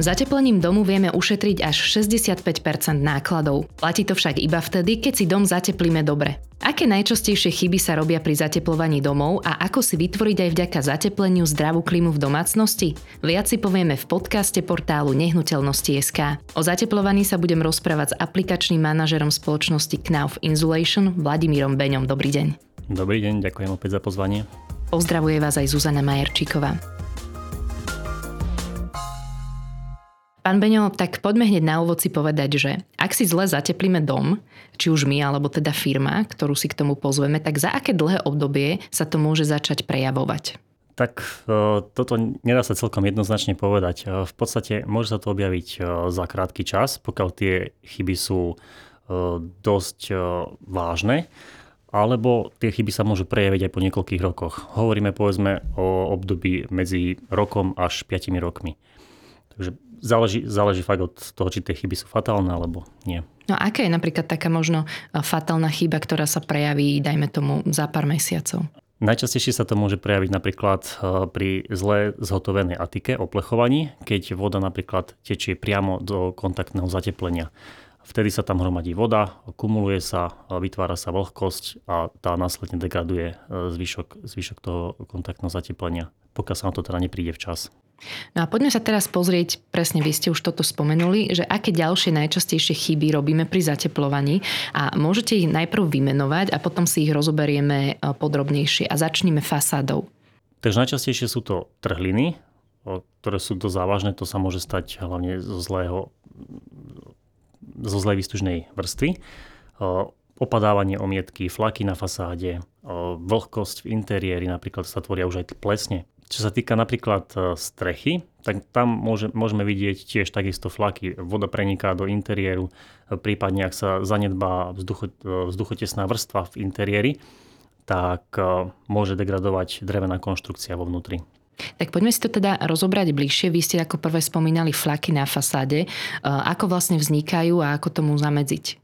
Zateplením domu vieme ušetriť až 65% nákladov. Platí to však iba vtedy, keď si dom zateplíme dobre. Aké najčastejšie chyby sa robia pri zateplovaní domov a ako si vytvoriť aj vďaka zatepleniu zdravú klimu v domácnosti? Viac si povieme v podcaste portálu Nehnuteľnosti.sk. O zateplovaní sa budem rozprávať s aplikačným manažerom spoločnosti Knauf Insulation Vladimírom Beňom. Dobrý deň. Dobrý deň, ďakujem opäť za pozvanie. Pozdravuje vás aj Zuzana Majerčíková. Pán Beňo, tak poďme hneď na úvod si povedať, že ak si zle zateplíme dom, či už my, alebo teda firma, ktorú si k tomu pozveme, tak za aké dlhé obdobie sa to môže začať prejavovať? Tak e, toto nedá sa celkom jednoznačne povedať. E, v podstate môže sa to objaviť e, za krátky čas, pokiaľ tie chyby sú dosť vážne, alebo tie chyby sa môžu prejaviť aj po niekoľkých rokoch. Hovoríme povedzme o období medzi rokom až 5 rokmi. Takže záleží, záleží fakt od toho, či tie chyby sú fatálne alebo nie. No aká je napríklad taká možno e, fatálna chyba, ktorá sa prejaví, dajme tomu, za pár mesiacov? Najčastejšie sa to môže prejaviť napríklad e, pri zle zhotovenej atike, oplechovaní, keď voda napríklad tečie priamo do kontaktného zateplenia. Vtedy sa tam hromadí voda, kumuluje sa, vytvára sa vlhkosť a tá následne degraduje e, zvyšok, zvyšok toho kontaktného zateplenia, pokiaľ sa na to teda nepríde včas. No a poďme sa teraz pozrieť, presne vy ste už toto spomenuli, že aké ďalšie najčastejšie chyby robíme pri zateplovaní a môžete ich najprv vymenovať a potom si ich rozoberieme e, podrobnejšie a začneme fasádou. Takže najčastejšie sú to trhliny, ktoré sú dosť závažné, to sa môže stať hlavne zo zlého zo zlej výstužnej vrstvy, opadávanie omietky, flaky na fasáde, vlhkosť v interiéri, napríklad sa tvoria už aj plesne. Čo sa týka napríklad e, strechy, tak tam môže, môžeme vidieť tiež takisto flaky. Voda preniká do interiéru, e, prípadne ak sa zanedbá vzducho, e, vzduchotesná vrstva v interiéri, tak môže degradovať drevená konštrukcia vo vnútri. Tak poďme si to teda rozobrať bližšie. Vy ste ako prvé spomínali flaky na fasáde. Ako vlastne vznikajú a ako tomu zamedziť?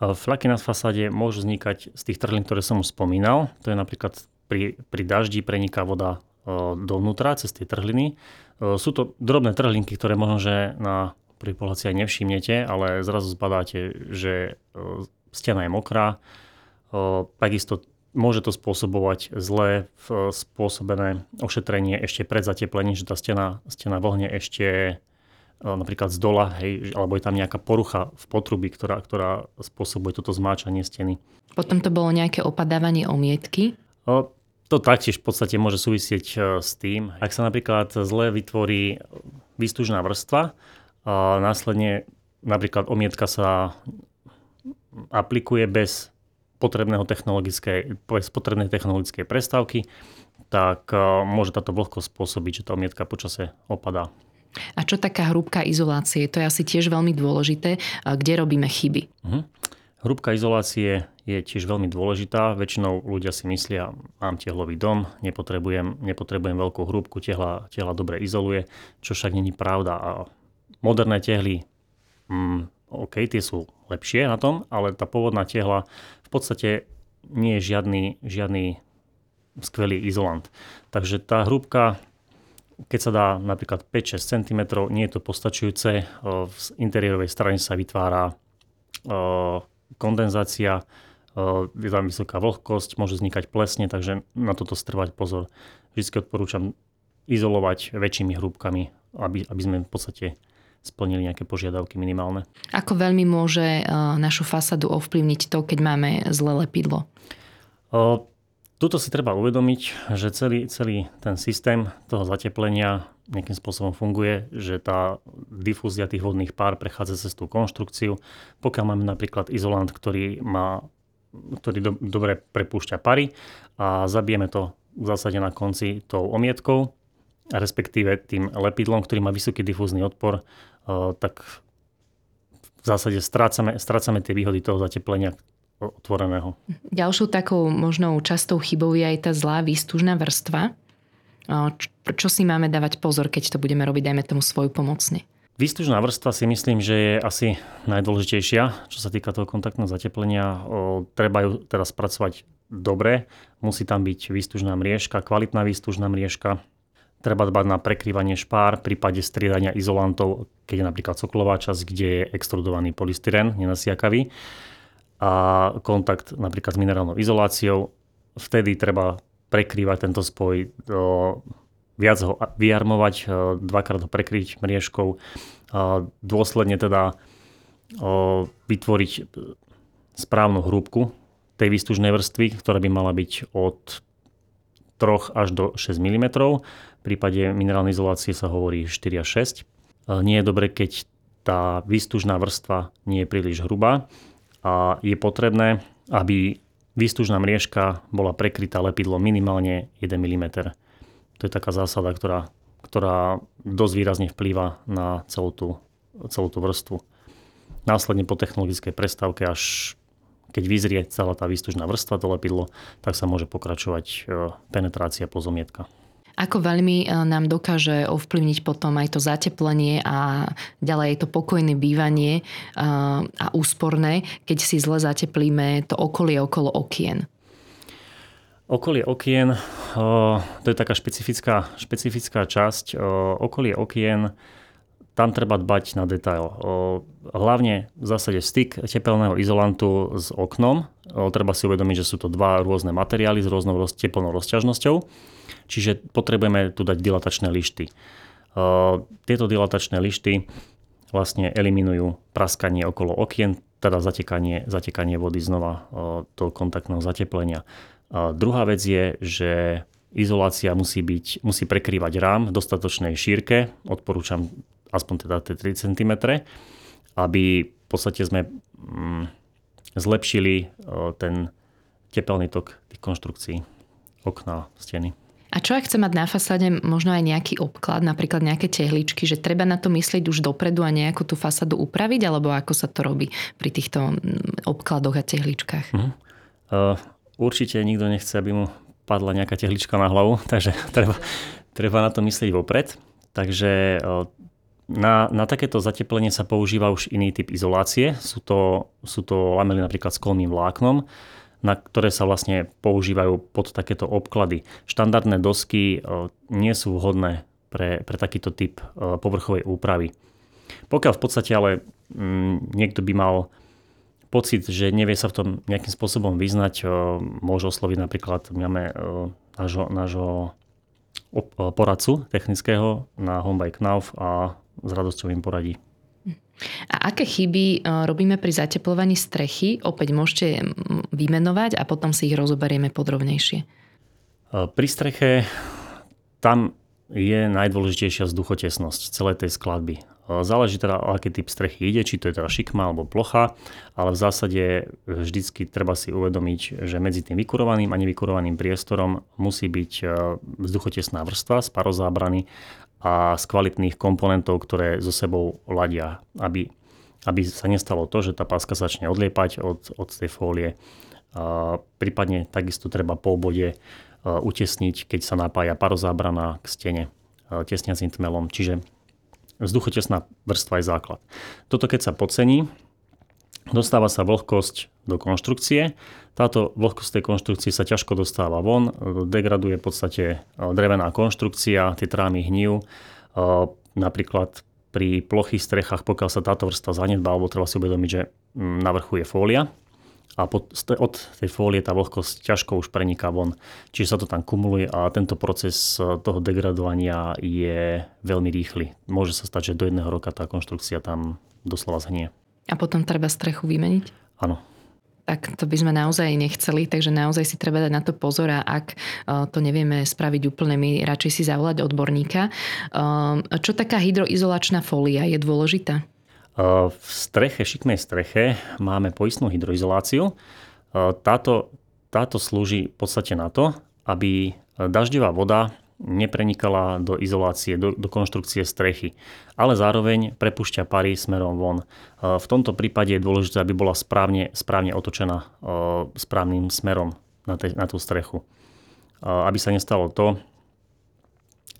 Flaky na fasáde môžu vznikať z tých trhlín, ktoré som už spomínal. To je napríklad pri, pri daždi preniká voda dovnútra cez tie trhliny. Sú to drobné trhlinky, ktoré možno, že na prvý pohľad si aj nevšimnete, ale zrazu zbadáte, že stena je mokrá. Takisto môže to spôsobovať zlé spôsobené ošetrenie ešte pred zateplením, že tá stena, stena vlhne ešte napríklad z dola, hej, alebo je tam nejaká porucha v potrubí, ktorá, ktorá spôsobuje toto zmáčanie steny. Potom to bolo nejaké opadávanie omietky? To taktiež v podstate môže súvisieť e, s tým, ak sa napríklad zle vytvorí výstužná vrstva, a následne napríklad omietka sa aplikuje bez potrebného technologickej, bez potrebnej technologickej prestávky, tak e, môže táto vlhkosť spôsobiť, že tá omietka počase opadá. A čo taká hrúbka izolácie? To je asi tiež veľmi dôležité. Kde robíme chyby? Uh-huh. Hrúbka izolácie je tiež veľmi dôležitá. Väčšinou ľudia si myslia, mám tehlový dom, nepotrebujem, nepotrebujem veľkú hrúbku, tehla, tehla dobre izoluje, čo však není pravda. A moderné tehly, mm, OK, tie sú lepšie na tom, ale tá pôvodná tehla v podstate nie je žiadny, žiadny skvelý izolant. Takže tá hrúbka, keď sa dá napríklad 5-6 cm, nie je to postačujúce. V interiérovej strane sa vytvára kondenzácia, eh, je tam vysoká vlhkosť, môže vznikať plesne, takže na toto strvať pozor. Vždy odporúčam izolovať väčšími hrúbkami, aby, aby sme v podstate splnili nejaké požiadavky minimálne. Ako veľmi môže eh, našu fasadu ovplyvniť to, keď máme zlé lepidlo? Tuto si treba uvedomiť, že celý, celý ten systém toho zateplenia nejakým spôsobom funguje, že tá difúzia tých vodných pár prechádza cez tú konštrukciu. Pokiaľ máme napríklad izolant, ktorý, má, ktorý do, dobre prepúšťa pary a zabijeme to v zásade na konci tou omietkou, respektíve tým lepidlom, ktorý má vysoký difúzny odpor, eh, tak v zásade strácame, strácame tie výhody toho zateplenia otvoreného. Ďalšou takou možnou častou chybou je aj tá zlá výstužná vrstva, čo si máme dávať pozor, keď to budeme robiť, dajme tomu svoju pomocne? Výstužná vrstva si myslím, že je asi najdôležitejšia, čo sa týka toho kontaktného zateplenia. O, treba ju teraz spracovať dobre. Musí tam byť výstužná mriežka, kvalitná výstužná mriežka. Treba dbať na prekrývanie špár v prípade striedania izolantov, keď je napríklad coklová časť, kde je extrudovaný polystyren, nenasiakavý a kontakt napríklad s minerálnou izoláciou. Vtedy treba prekrývať tento spoj, viac ho vyarmovať, dvakrát ho prekryť mriežkou, dôsledne teda vytvoriť správnu hrúbku tej výstužnej vrstvy, ktorá by mala byť od 3 až do 6 mm. V prípade minerálnej izolácie sa hovorí 4 až 6. Nie je dobre, keď tá výstužná vrstva nie je príliš hrubá a je potrebné, aby výstužná mriežka bola prekrytá lepidlom minimálne 1 mm. To je taká zásada, ktorá, ktorá dosť výrazne vplýva na celú tú, celú tú vrstvu. Následne po technologickej prestávke až keď vyzrie celá tá výstužná vrstva, to lepidlo, tak sa môže pokračovať e, penetrácia pozomietka. Ako veľmi e, nám dokáže ovplyvniť potom aj to zateplenie a ďalej to pokojné bývanie e, a úsporné, keď si zle zateplíme to okolie okolo okien? Okolie okien, to je taká špecifická, špecifická časť. Okolie okien tam treba dbať na detail. Hlavne v zásade styk tepelného izolantu s oknom. Treba si uvedomiť, že sú to dva rôzne materiály s rôznou teplnou rozťažnosťou. Čiže potrebujeme tu dať dilatačné lišty. Tieto dilatačné lišty vlastne eliminujú praskanie okolo okien, teda zatekanie, zatekanie vody znova do kontaktného zateplenia. Druhá vec je, že izolácia musí, byť, musí prekrývať rám v dostatočnej šírke. Odporúčam aspoň teda tie 3 cm, aby v podstate sme mm, zlepšili e, ten tepelný tok tých konštrukcií okna, steny. A čo ak chce mať na fasáde možno aj nejaký obklad, napríklad nejaké tehličky, že treba na to myslieť už dopredu a nejakú tú fasádu upraviť, alebo ako sa to robí pri týchto mm, obkladoch a tehličkách? Uh-huh. Uh, určite nikto nechce, aby mu padla nejaká tehlička na hlavu, takže treba, treba na to myslieť vopred. Takže uh, na, na takéto zateplenie sa používa už iný typ izolácie. Sú to, sú to lamely napríklad s kolmým vláknom, na ktoré sa vlastne používajú pod takéto obklady. Štandardné dosky e, nie sú vhodné pre, pre takýto typ e, povrchovej úpravy. Pokiaľ v podstate ale mm, niekto by mal pocit, že nevie sa v tom nejakým spôsobom vyznať, môže osloviť napríklad, máme nášho, nášho poradcu technického na Homebike Knauf a s radosťou im poradí. A aké chyby robíme pri zateplovaní strechy? Opäť môžete vymenovať a potom si ich rozoberieme podrobnejšie. E, pri streche tam je najdôležitejšia vzduchotesnosť celej tej skladby. E, záleží teda, o aký typ strechy ide, či to je teda šikma alebo plocha, ale v zásade vždycky treba si uvedomiť, že medzi tým vykurovaným a nevykurovaným priestorom musí byť vzduchotesná vrstva z parozábrany a z kvalitných komponentov, ktoré so sebou ladia, aby, aby sa nestalo to, že tá páska začne odliepať od, od tej fólie. A prípadne takisto treba po obode utesniť, keď sa napája parozábrana k stene tesniacím tmelom. Čiže vzduchotesná vrstva je základ. Toto keď sa podcení, dostáva sa vlhkosť do konštrukcie. Táto vlhkosť tej konštrukcie sa ťažko dostáva von, degraduje v podstate e, drevená konštrukcia, tie trámy hnijú. E, napríklad pri plochých strechách, pokiaľ sa táto vrstva zanedbá, alebo treba si uvedomiť, že mm, na vrchu je fólia a pod, od tej fólie tá vlhkosť ťažko už preniká von. Čiže sa to tam kumuluje a tento proces e, toho degradovania je veľmi rýchly. Môže sa stať, že do jedného roka tá konštrukcia tam doslova zhnie. A potom treba strechu vymeniť? Áno tak to by sme naozaj nechceli, takže naozaj si treba dať na to pozor a ak e, to nevieme spraviť úplne, my radšej si zavolať odborníka. E, čo taká hydroizolačná fólia je dôležitá? V streche, šikmej streche máme poistnú hydroizoláciu. Táto, táto slúži v podstate na to, aby dažďová voda neprenikala do izolácie, do, do konštrukcie strechy, ale zároveň prepušťa pary smerom von. V tomto prípade je dôležité, aby bola správne, správne otočená správnym smerom na, te, na tú strechu. Aby sa nestalo to,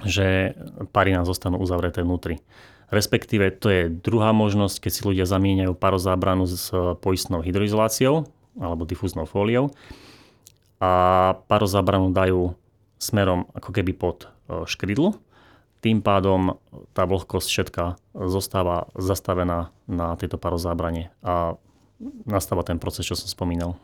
že pary nám zostanú uzavreté vnútri. Respektíve to je druhá možnosť, keď si ľudia zamieňajú parozábranu s poistnou hydroizoláciou alebo difúznou fóliou a parozábranu dajú smerom ako keby pod e, škrydlu tým pádom tá vlhkosť všetka zostáva zastavená na tejto parozábrane a nastáva ten proces, čo som spomínal.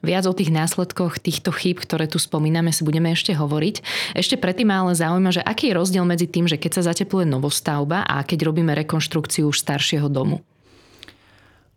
Viac o tých následkoch týchto chýb, ktoré tu spomíname, si budeme ešte hovoriť. Ešte predtým ma ale zaujíma, že aký je rozdiel medzi tým, že keď sa zatepluje novostavba a keď robíme rekonštrukciu už staršieho domu?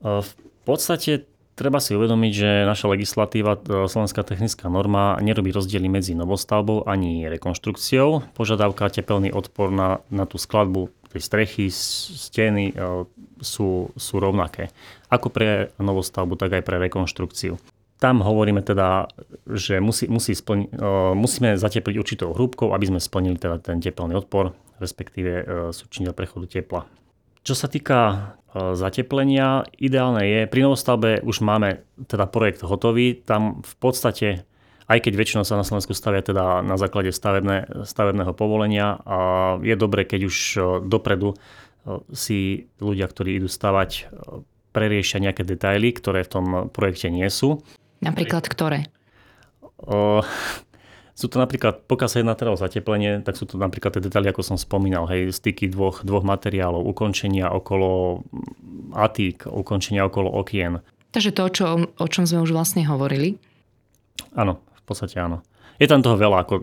V podstate Treba si uvedomiť, že naša legislatíva, e, Slovenská technická norma, nerobí rozdiely medzi novostavbou ani rekonštrukciou. Požiadavka tepelný odpor na, na tú skladbu tej strechy, steny e, sú, sú rovnaké. Ako pre novostavbu, tak aj pre rekonštrukciu. Tam hovoríme teda, že musí, musí splni, e, musíme zatepliť určitou hrúbkou, aby sme splnili teda ten teplný odpor, respektíve súčiniteľ prechodu tepla. Čo sa týka E, zateplenia. Ideálne je, pri novostavbe už máme teda projekt hotový, tam v podstate aj keď väčšinou sa na Slovensku stavia teda na základe stavebné, stavebného povolenia a je dobre, keď už e, dopredu e, si ľudia, ktorí idú stavať, preriešia nejaké detaily, ktoré v tom projekte nie sú. Napríklad ktoré? Sú to napríklad, pokiaľ sa jedná teda o zateplenie, tak sú to napríklad tie detaily, ako som spomínal, hej, styky dvoch, dvoch materiálov, ukončenia okolo atík, ukončenia okolo okien. Takže to, čo, o čom sme už vlastne hovorili? Áno, v podstate áno je tam toho veľa. Ako,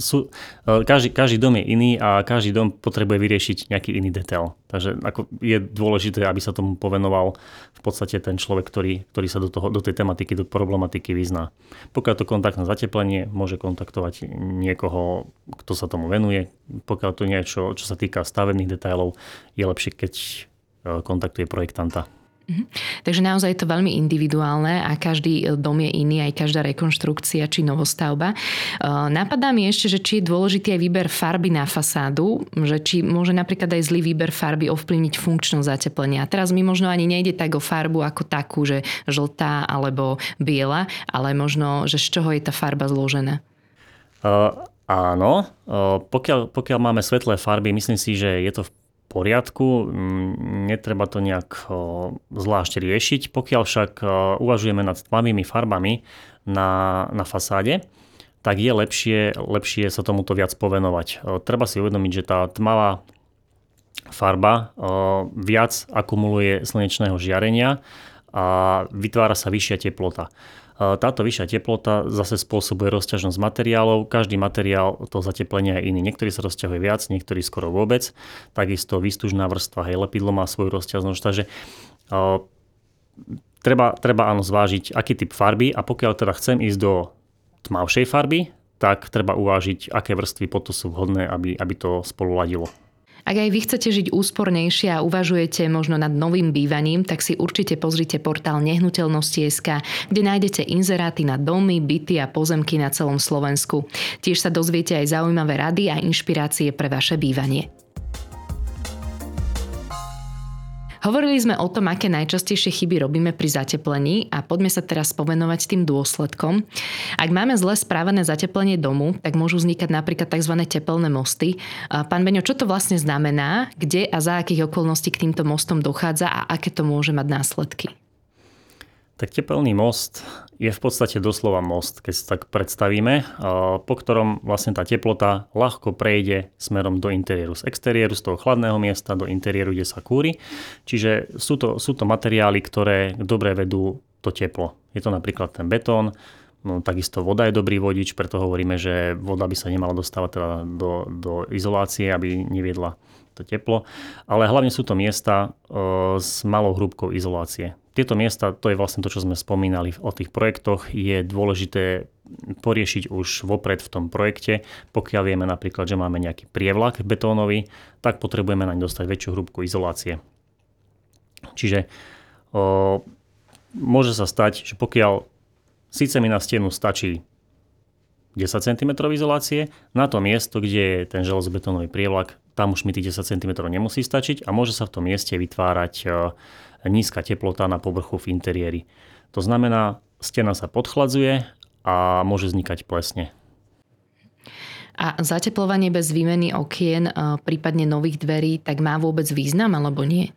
sú, e, každý, každý dom je iný a každý dom potrebuje vyriešiť nejaký iný detail. Takže ako je dôležité, aby sa tomu povenoval v podstate ten človek, ktorý, ktorý sa do, toho, do tej tematiky, do problematiky vyzná. Pokiaľ to kontaktné zateplenie, môže kontaktovať niekoho, kto sa tomu venuje. Pokiaľ to niečo, čo sa týka stavebných detailov, je lepšie, keď e, kontaktuje projektanta. Mhm. Takže naozaj je to veľmi individuálne a každý dom je iný, aj každá rekonštrukcia či novostavba. E, napadá mi ešte, že či je dôležitý aj výber farby na fasádu, že či môže napríklad aj zlý výber farby ovplyvniť funkčnosť zateplenia. Teraz mi možno ani nejde tak o farbu ako takú, že žltá alebo biela, ale možno, že z čoho je tá farba zložená. Uh, áno, uh, pokiaľ, pokiaľ máme svetlé farby, myslím si, že je to v poriadku, mm, netreba to nejak zvlášť riešiť. Pokiaľ však uvažujeme nad tmavými farbami na, na fasáde, tak je lepšie, lepšie sa tomuto viac povenovať. Treba si uvedomiť, že tá tmavá farba viac akumuluje slnečného žiarenia a vytvára sa vyššia teplota. Táto vyššia teplota zase spôsobuje rozťažnosť materiálov. Každý materiál toho zateplenia je iný. Niektorý sa rozťahuje viac, niektorý skoro vôbec. Takisto výstužná vrstva, hej, lepidlo má svoju rozťažnosť. Takže uh, treba, treba áno zvážiť, aký typ farby a pokiaľ teda chcem ísť do tmavšej farby, tak treba uvážiť, aké vrstvy potom sú vhodné, aby, aby to spolu ladilo. Ak aj vy chcete žiť úspornejšie a uvažujete možno nad novým bývaním, tak si určite pozrite portál nehnuteľnosti.sk, kde nájdete inzeráty na domy, byty a pozemky na celom Slovensku. Tiež sa dozviete aj zaujímavé rady a inšpirácie pre vaše bývanie. Hovorili sme o tom, aké najčastejšie chyby robíme pri zateplení a poďme sa teraz povenovať tým dôsledkom. Ak máme zle správené zateplenie domu, tak môžu vznikať napríklad tzv. tepelné mosty. Pán Beňo, čo to vlastne znamená, kde a za akých okolností k týmto mostom dochádza a aké to môže mať následky? Tak tepelný most je v podstate doslova most, keď sa tak predstavíme, po ktorom vlastne tá teplota ľahko prejde smerom do interiéru. Z exteriéru, z toho chladného miesta do interiéru, kde sa kúri. Čiže sú to, sú to materiály, ktoré dobre vedú to teplo. Je to napríklad ten betón, No, takisto voda je dobrý vodič, preto hovoríme, že voda by sa nemala dostávať teda do, do izolácie, aby neviedla to teplo. Ale hlavne sú to miesta e, s malou hrúbkou izolácie. Tieto miesta, to je vlastne to, čo sme spomínali o tých projektoch, je dôležité poriešiť už vopred v tom projekte. Pokiaľ vieme napríklad, že máme nejaký prievlak betónový, tak potrebujeme naň dostať väčšiu hrúbku izolácie. Čiže o, môže sa stať, že pokiaľ síce mi na stenu stačí 10 cm izolácie, na to miesto, kde je ten železobetónový prievlak, tam už mi tých 10 cm nemusí stačiť a môže sa v tom mieste vytvárať nízka teplota na povrchu v interiéri. To znamená, stena sa podchladzuje a môže vznikať plesne. A zateplovanie bez výmeny okien, prípadne nových dverí, tak má vôbec význam alebo nie?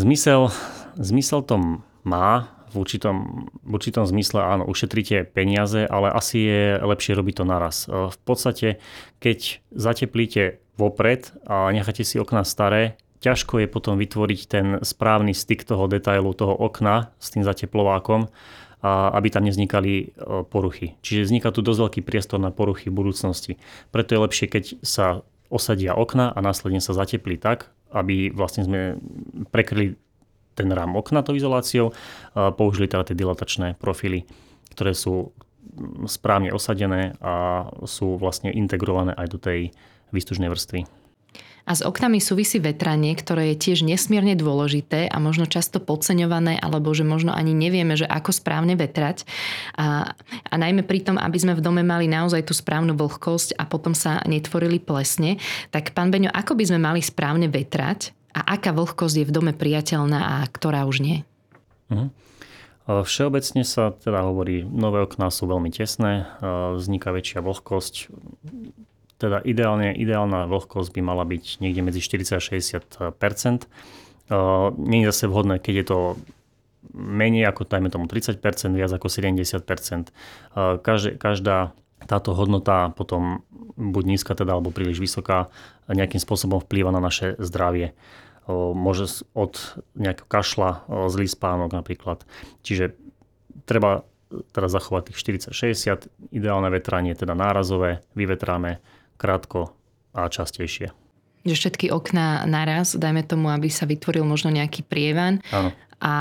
Zmysel, zmysel to má v určitom, v určitom zmysle áno, ušetríte peniaze, ale asi je lepšie robiť to naraz. V podstate, keď zateplíte vopred a necháte si okna staré, ťažko je potom vytvoriť ten správny styk toho detailu, toho okna s tým zateplovákom, aby tam nevznikali poruchy. Čiže vzniká tu dosť veľký priestor na poruchy v budúcnosti. Preto je lepšie, keď sa osadia okna a následne sa zateplí tak, aby vlastne sme prekryli ten rám okna izoláciou, použili teda tie dilatačné profily, ktoré sú správne osadené a sú vlastne integrované aj do tej výstužnej vrstvy. A s oknami súvisí vetranie, ktoré je tiež nesmierne dôležité a možno často podceňované, alebo že možno ani nevieme, že ako správne vetrať. A, a najmä pri tom, aby sme v dome mali naozaj tú správnu vlhkosť a potom sa netvorili plesne. Tak pán Beňo, ako by sme mali správne vetrať a aká vlhkosť je v dome priateľná a ktorá už nie? Mhm. Všeobecne sa teda hovorí, nové okná sú veľmi tesné, vzniká väčšia vlhkosť, teda ideálne, ideálna vlhkosť by mala byť niekde medzi 40 a 60% Nie je zase vhodné, keď je to menej ako dajme tomu 30% viac ako 70 Každá, každá táto hodnota potom buď nízka teda, alebo príliš vysoká, nejakým spôsobom vplýva na naše zdravie. Môže od nejakého kašla, zlý spánok napríklad. Čiže treba teda zachovať tých 40-60, ideálne vetranie, teda nárazové, vyvetráme krátko a častejšie. Že všetky okná naraz, dajme tomu, aby sa vytvoril možno nejaký prievan. Áno. A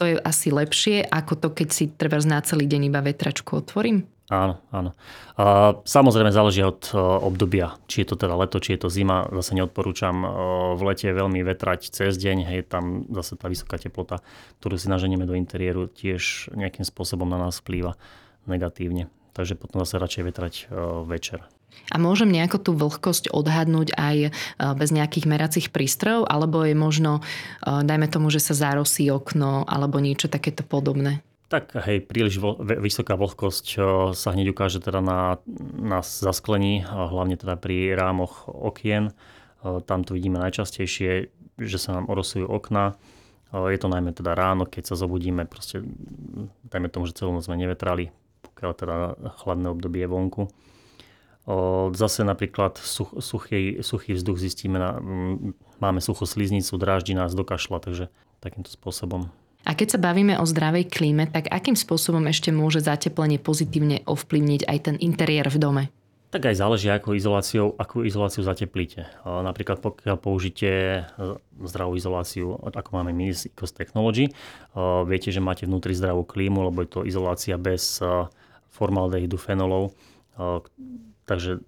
to je asi lepšie, ako to, keď si treba na celý deň iba vetračku otvorím? Áno, áno. A samozrejme záleží od obdobia, či je to teda leto, či je to zima. Zase neodporúčam v lete veľmi vetrať cez deň, hej, tam zase tá vysoká teplota, ktorú si naženieme do interiéru, tiež nejakým spôsobom na nás vplýva negatívne. Takže potom zase radšej vetrať večer. A môžem nejako tú vlhkosť odhadnúť aj e, bez nejakých meracích prístrojov, alebo je možno, e, dajme tomu, že sa zarosí okno, alebo niečo takéto podobné? Tak hej, príliš vysoká vlhkosť e, sa hneď ukáže teda na, na zasklení, hlavne teda pri rámoch okien. Tam to vidíme najčastejšie, že sa nám orosujú okna. Je to najmä teda ráno, keď sa zobudíme, proste dajme tomu, že celú noc sme nevetrali, pokiaľ teda chladné obdobie je vonku. Zase napríklad such, suchý, suchý vzduch zistíme, na, máme suchú sliznicu, dráždi nás do kašla, takže takýmto spôsobom. A keď sa bavíme o zdravej klíme, tak akým spôsobom ešte môže zateplenie pozitívne ovplyvniť aj ten interiér v dome? Tak aj záleží, ako izoláciu, akú izoláciu zateplíte. Napríklad pokiaľ použite e, zdravú izoláciu, ako máme my z Ecos Technology, viete, že máte vnútri zdravú klímu, lebo je to izolácia bez e, formaldehydu, fenolov, takže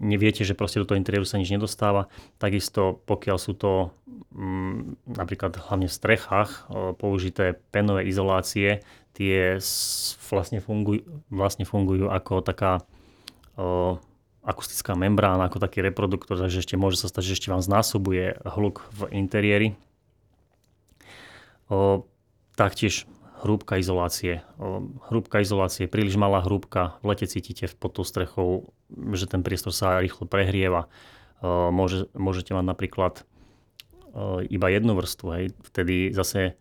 neviete, že proste do toho interiéru sa nič nedostáva. Takisto pokiaľ sú to m, napríklad hlavne v strechách použité penové izolácie, tie vlastne fungujú, vlastne fungujú ako taká o, akustická membrána, ako taký reproduktor, takže ešte môže sa stať, že ešte vám znásobuje hluk v interiéri. O, taktiež hrúbka izolácie. Hrúbka izolácie, príliš malá hrúbka, v lete cítite pod tou strechou, že ten priestor sa rýchlo prehrieva. Môže, môžete mať napríklad iba jednu vrstvu, hej. vtedy zase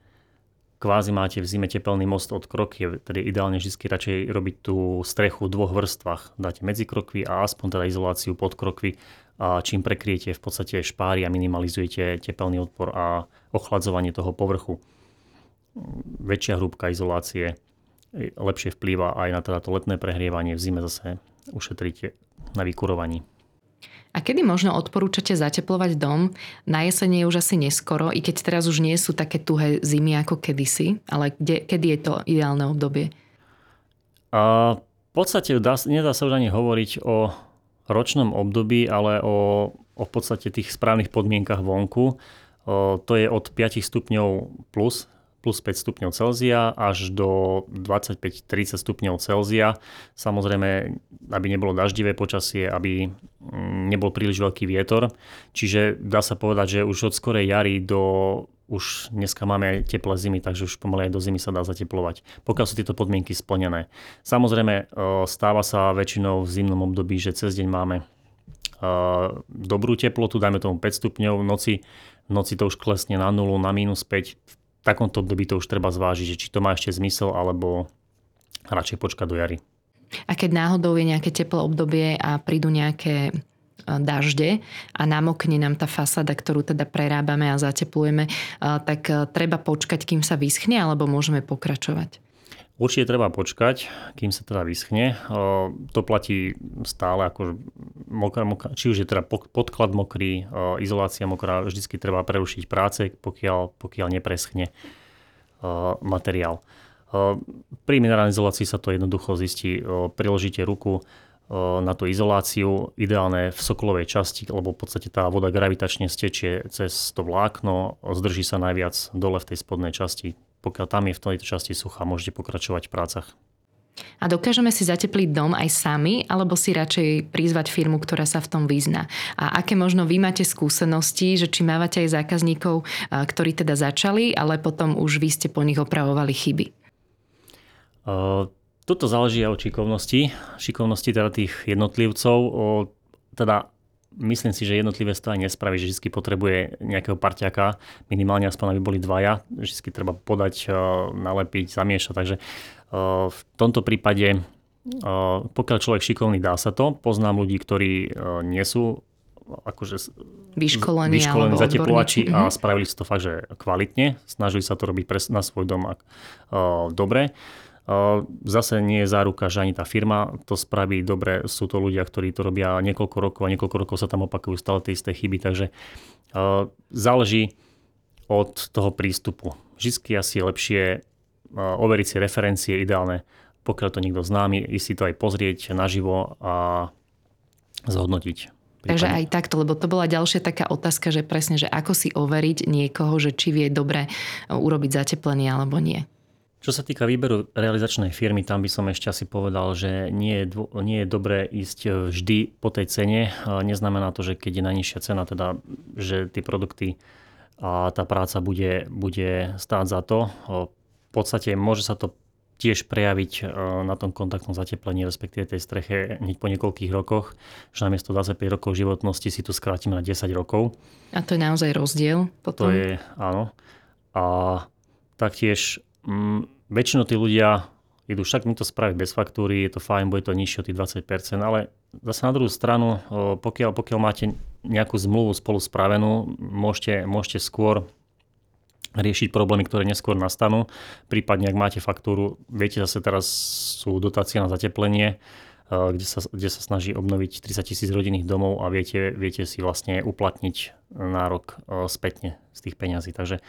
kvázi máte v zime tepelný most od krokvy, tedy ideálne vždy radšej robiť tú strechu v dvoch vrstvách. Dáte medzi krokvy a aspoň teda izoláciu pod krokvy a čím prekriete v podstate špáry a minimalizujete tepelný odpor a ochladzovanie toho povrchu väčšia hrúbka izolácie lepšie vplýva aj na teda to letné prehrievanie. V zime zase ušetríte na vykurovaní. A kedy možno odporúčate zateplovať dom? Na jesene je už asi neskoro, i keď teraz už nie sú také tuhé zimy ako kedysi, ale kde, kedy je to ideálne obdobie? A v podstate dá, nedá sa už ani hovoriť o ročnom období, ale o, o v podstate tých správnych podmienkach vonku. O, to je od 5 stupňov plus plus 5 stupňov Celzia až do 25-30 stupňov Celzia. Samozrejme, aby nebolo daždivé počasie, aby mm, nebol príliš veľký vietor. Čiže dá sa povedať, že už od skorej jary do už dneska máme teplé zimy, takže už pomaly aj do zimy sa dá zateplovať, pokiaľ sú tieto podmienky splnené. Samozrejme, e, stáva sa väčšinou v zimnom období, že cez deň máme e, dobrú teplotu, dajme tomu 5 stupňov, v noci, v noci to už klesne na 0, na minus 5, takomto období to už treba zvážiť, že či to má ešte zmysel, alebo radšej počkať do jary. A keď náhodou je nejaké teplé obdobie a prídu nejaké dažde a namokne nám tá fasáda, ktorú teda prerábame a zateplujeme, tak treba počkať, kým sa vyschne, alebo môžeme pokračovať? Určite treba počkať, kým sa teda vyschne. To platí stále, ako mokrá, mokrá, či už je teda podklad mokrý, izolácia mokrá, vždycky treba prerušiť práce, pokiaľ, pokiaľ nepreschne materiál. Pri minerálnej izolácii sa to jednoducho zistí. Priložíte ruku na tú izoláciu, ideálne v sokolovej časti, lebo v podstate tá voda gravitačne stečie cez to vlákno, zdrží sa najviac dole v tej spodnej časti pokiaľ tam je v tejto časti suchá, môžete pokračovať v prácach. A dokážeme si zatepliť dom aj sami, alebo si radšej prizvať firmu, ktorá sa v tom vyzná? A aké možno vy máte skúsenosti, že či mávate aj zákazníkov, ktorí teda začali, ale potom už vy ste po nich opravovali chyby? Uh, toto záleží aj od šikovnosti, šikovnosti teda tých jednotlivcov. O, teda myslím si, že jednotlivé to aj nespraví, že vždy potrebuje nejakého parťaka, minimálne aspoň aby boli dvaja, vždy treba podať, eh, nalepiť, zamiešať, takže eh, v tomto prípade eh, pokiaľ človek šikovný, dá sa to. Poznám ľudí, ktorí nie sú akože vyškolení, vyškolení zateplovači a mhm. spravili si to fakt, že kvalitne. Snažili sa to robiť na svoj dom dobre. Zase nie je záruka, že ani tá firma to spraví dobre. Sú to ľudia, ktorí to robia niekoľko rokov a niekoľko rokov sa tam opakujú stále tie isté chyby. Takže záleží od toho prístupu. Vždy asi je lepšie overiť si referencie ideálne, pokiaľ to niekto známy, ísť si to aj pozrieť naživo a zhodnotiť. Takže aj takto, lebo to bola ďalšia taká otázka, že presne, že ako si overiť niekoho, že či vie dobre urobiť zateplenie alebo nie. Čo sa týka výberu realizačnej firmy, tam by som ešte asi povedal, že nie je, dvo, nie je dobré ísť e, vždy po tej cene. Neznamená to, že keď je najnižšia cena, teda, že tie produkty a tá práca bude, bude stáť za to. V podstate môže sa to tiež prejaviť e, na tom kontaktnom zateplení, respektíve tej streche hneď po niekoľkých rokoch, že namiesto 25 rokov životnosti si tu skrátime na 10 rokov. A to je naozaj rozdiel potom? To je, áno. A taktiež mm, väčšinou tí ľudia idú, však mi to spraviť bez faktúry, je to fajn, bude to nižšie o tých 20%, ale zase na druhú stranu, pokiaľ, pokiaľ máte nejakú zmluvu spolu spravenú, môžete, môžete skôr riešiť problémy, ktoré neskôr nastanú. Prípadne, ak máte faktúru, viete, zase teraz sú dotácie na zateplenie, kde sa, kde sa snaží obnoviť 30 tisíc rodinných domov a viete, viete si vlastne uplatniť nárok spätne z tých peňazí. Takže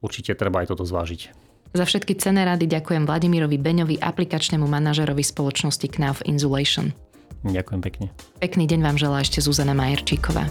určite treba aj toto zvážiť. Za všetky cené rady ďakujem Vladimirovi Beňovi, aplikačnému manažerovi spoločnosti Knauf Insulation. Ďakujem pekne. Pekný deň vám želá ešte Zuzana Majerčíková.